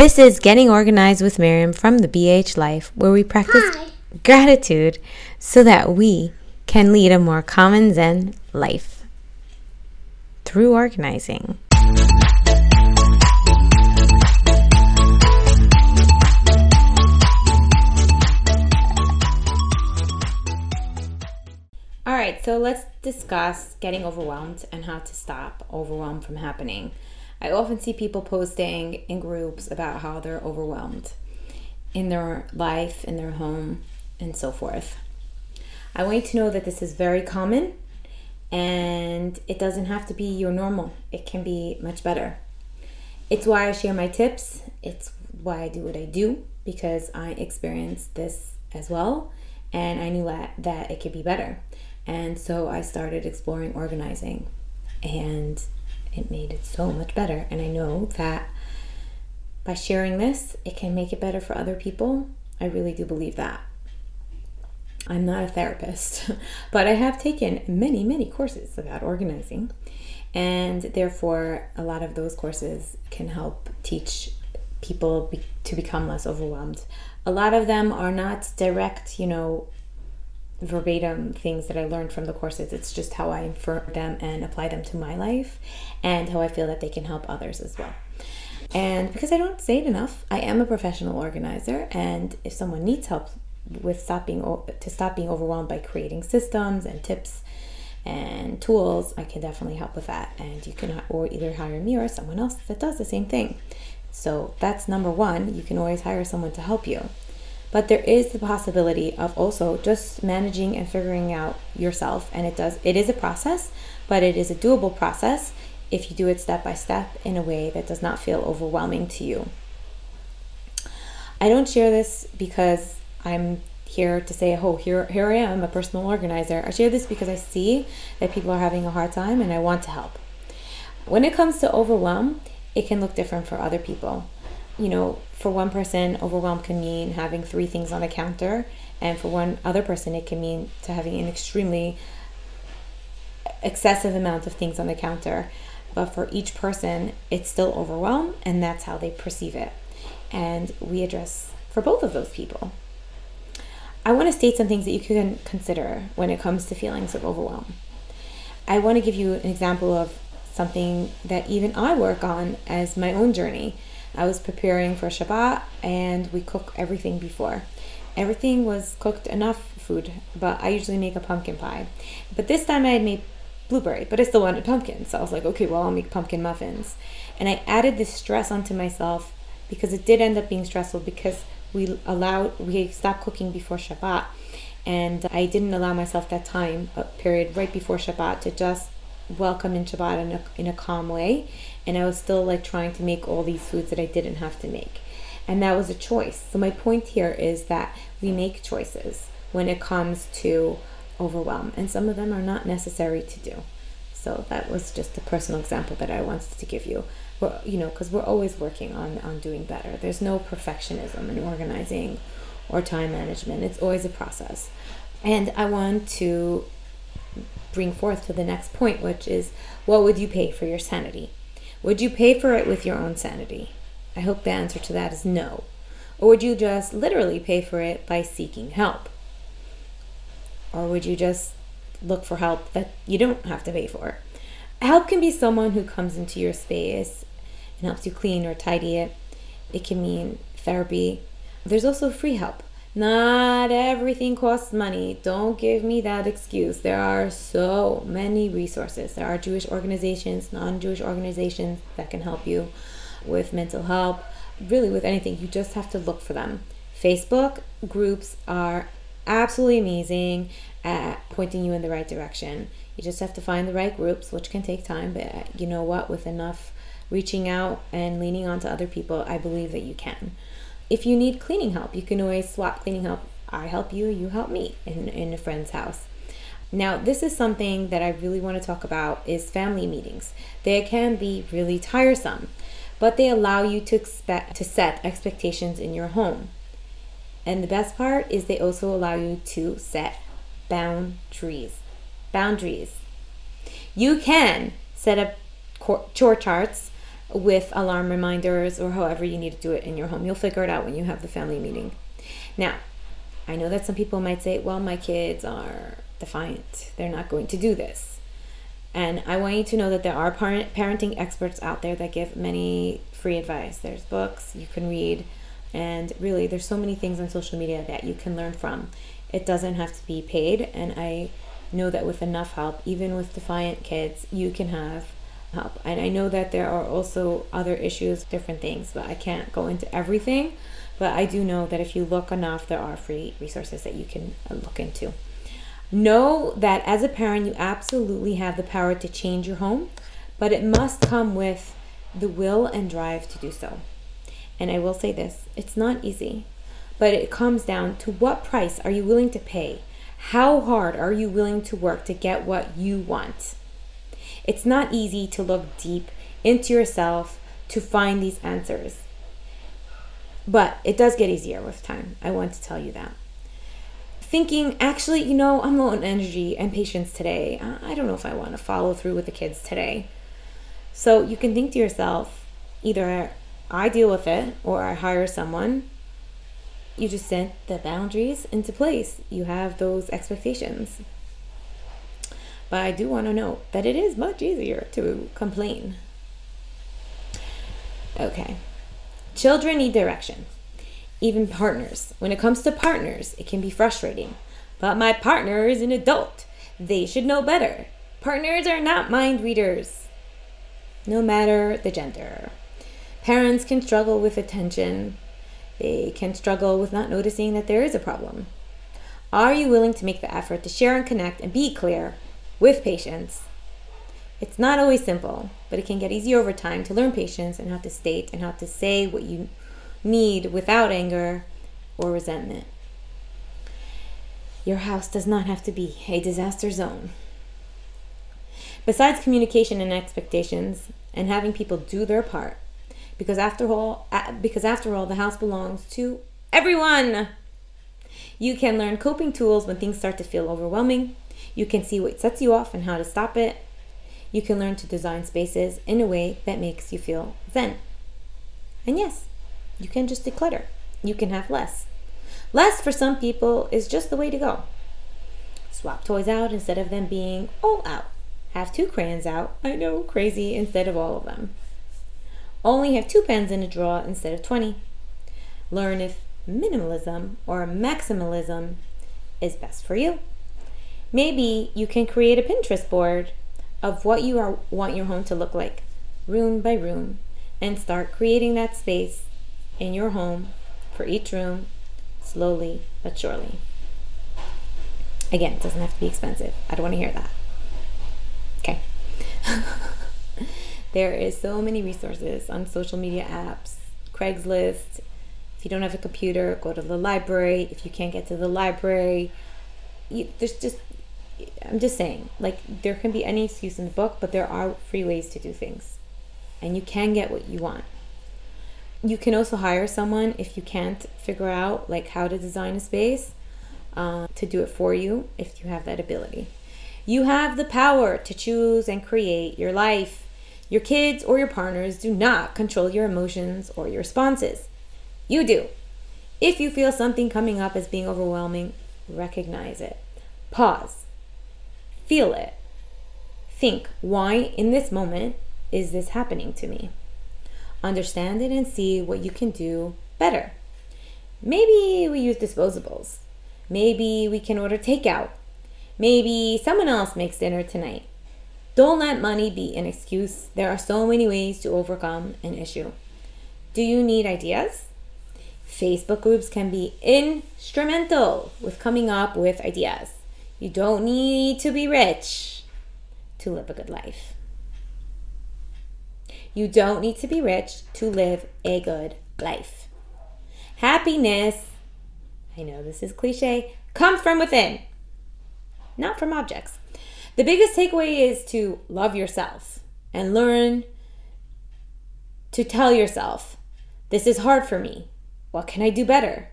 This is Getting Organized with Miriam from the BH Life, where we practice Hi. gratitude so that we can lead a more common Zen life through organizing. All right, so let's discuss getting overwhelmed and how to stop overwhelm from happening. I often see people posting in groups about how they're overwhelmed in their life, in their home, and so forth. I want you to know that this is very common and it doesn't have to be your normal, it can be much better. It's why I share my tips, it's why I do what I do because I experienced this as well and I knew that, that it could be better. And so I started exploring organizing and it made it so much better. And I know that by sharing this, it can make it better for other people. I really do believe that. I'm not a therapist, but I have taken many, many courses about organizing. And therefore, a lot of those courses can help teach people be- to become less overwhelmed. A lot of them are not direct, you know, verbatim things that I learned from the courses. It's just how I infer them and apply them to my life and how I feel that they can help others as well. And because I don't say it enough, I am a professional organizer and if someone needs help with stopping to stop being overwhelmed by creating systems and tips and tools, I can definitely help with that. And you can or either hire me or someone else that does the same thing. So that's number 1, you can always hire someone to help you. But there is the possibility of also just managing and figuring out yourself and it does it is a process, but it is a doable process if you do it step by step in a way that does not feel overwhelming to you. I don't share this because I'm here to say, oh, here, here I am, a personal organizer. I share this because I see that people are having a hard time and I want to help. When it comes to overwhelm, it can look different for other people. You know, for one person, overwhelm can mean having three things on the counter, and for one other person, it can mean to having an extremely excessive amount of things on the counter. But for each person, it's still overwhelm, and that's how they perceive it. And we address for both of those people. I want to state some things that you can consider when it comes to feelings of overwhelm. I want to give you an example of something that even I work on as my own journey. I was preparing for Shabbat and we cook everything before. Everything was cooked enough food, but I usually make a pumpkin pie. But this time I had made blueberry, but I still wanted pumpkin. So I was like, okay, well, I'll make pumpkin muffins. And I added this stress onto myself because it did end up being stressful because we allowed we stopped cooking before Shabbat, and I didn't allow myself that time a period right before Shabbat to just welcome in Shabbat in a, in a calm way, and I was still like trying to make all these foods that I didn't have to make, and that was a choice. So my point here is that we make choices when it comes to overwhelm, and some of them are not necessary to do. So that was just a personal example that I wanted to give you. We're, you know, because we're always working on on doing better. There's no perfectionism in organizing or time management. It's always a process. And I want to bring forth to the next point, which is what would you pay for your sanity? Would you pay for it with your own sanity? I hope the answer to that is no. Or would you just literally pay for it by seeking help? Or would you just look for help that you don't have to pay for? Help can be someone who comes into your space and helps you clean or tidy it. It can mean therapy. There's also free help. Not everything costs money. Don't give me that excuse. There are so many resources. There are Jewish organizations, non Jewish organizations that can help you with mental health, really with anything. You just have to look for them. Facebook groups are absolutely amazing at pointing you in the right direction. You just have to find the right groups, which can take time, but uh, you know what? With enough reaching out and leaning on to other people, I believe that you can. If you need cleaning help, you can always swap cleaning help. I help you, you help me in, in a friend's house. Now, this is something that I really want to talk about is family meetings. They can be really tiresome, but they allow you to expect to set expectations in your home. And the best part is they also allow you to set boundaries. Boundaries. You can set up chore charts with alarm reminders or however you need to do it in your home. You'll figure it out when you have the family meeting. Now, I know that some people might say, well, my kids are defiant. They're not going to do this. And I want you to know that there are parent, parenting experts out there that give many free advice. There's books you can read, and really, there's so many things on social media that you can learn from. It doesn't have to be paid, and I know that with enough help, even with defiant kids, you can have help. And I know that there are also other issues, different things, but I can't go into everything. But I do know that if you look enough, there are free resources that you can uh, look into. Know that as a parent, you absolutely have the power to change your home, but it must come with the will and drive to do so. And I will say this it's not easy, but it comes down to what price are you willing to pay? How hard are you willing to work to get what you want? It's not easy to look deep into yourself to find these answers. But it does get easier with time. I want to tell you that. Thinking, actually, you know, I'm low on energy and patience today. I don't know if I want to follow through with the kids today. So you can think to yourself, either I deal with it or I hire someone. You just set the boundaries into place. You have those expectations. But I do want to note that it is much easier to complain. Okay. Children need direction. Even partners. When it comes to partners, it can be frustrating. But my partner is an adult. They should know better. Partners are not mind readers, no matter the gender. Parents can struggle with attention. They can struggle with not noticing that there is a problem. Are you willing to make the effort to share and connect and be clear with patience. It's not always simple, but it can get easier over time to learn patience and how to state and how to say what you need without anger or resentment. Your house does not have to be a disaster zone. Besides communication and expectations and having people do their part, because after all, because after all, the house belongs to everyone. You can learn coping tools when things start to feel overwhelming you can see what sets you off and how to stop it. You can learn to design spaces in a way that makes you feel zen. And yes, you can just declutter. You can have less. Less for some people is just the way to go. Swap toys out instead of them being all out. Have two crayons out. I know, crazy, instead of all of them. Only have two pens in a drawer instead of 20. Learn if minimalism or maximalism is best for you. Maybe you can create a Pinterest board of what you are, want your home to look like, room by room, and start creating that space in your home for each room slowly but surely. Again, it doesn't have to be expensive. I don't want to hear that. Okay. there is so many resources on social media apps, Craigslist. If you don't have a computer, go to the library. If you can't get to the library, you, there's just I'm just saying, like, there can be any excuse in the book, but there are free ways to do things. And you can get what you want. You can also hire someone if you can't figure out, like, how to design a space uh, to do it for you if you have that ability. You have the power to choose and create your life. Your kids or your partners do not control your emotions or your responses. You do. If you feel something coming up as being overwhelming, recognize it. Pause Feel it. Think, why in this moment is this happening to me? Understand it and see what you can do better. Maybe we use disposables. Maybe we can order takeout. Maybe someone else makes dinner tonight. Don't let money be an excuse. There are so many ways to overcome an issue. Do you need ideas? Facebook groups can be instrumental with coming up with ideas. You don't need to be rich to live a good life. You don't need to be rich to live a good life. Happiness, I know this is cliche, comes from within, not from objects. The biggest takeaway is to love yourself and learn to tell yourself, This is hard for me. What can I do better?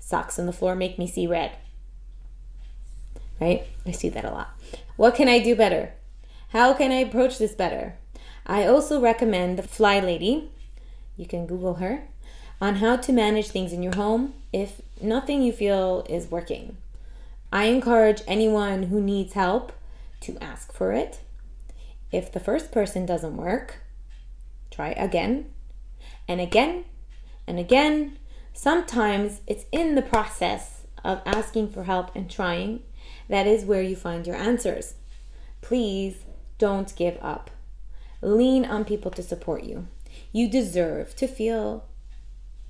Socks on the floor make me see red right? I see that a lot. What can I do better? How can I approach this better? I also recommend the Fly Lady. You can Google her on how to manage things in your home if nothing you feel is working. I encourage anyone who needs help to ask for it. If the first person doesn't work, try again and again and again. Sometimes it's in the process of asking for help and trying that is where you find your answers. Please don't give up. Lean on people to support you. You deserve to feel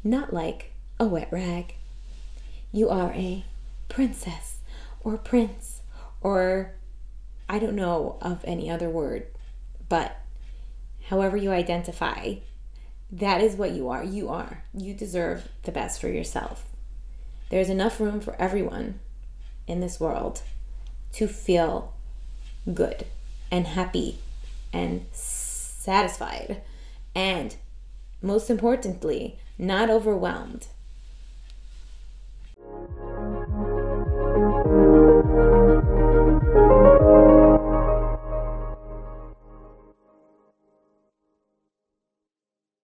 not like a wet rag. You are a princess or prince or I don't know of any other word, but however you identify, that is what you are. You are. You deserve the best for yourself. There's enough room for everyone in this world to feel good and happy and satisfied and most importantly, not overwhelmed.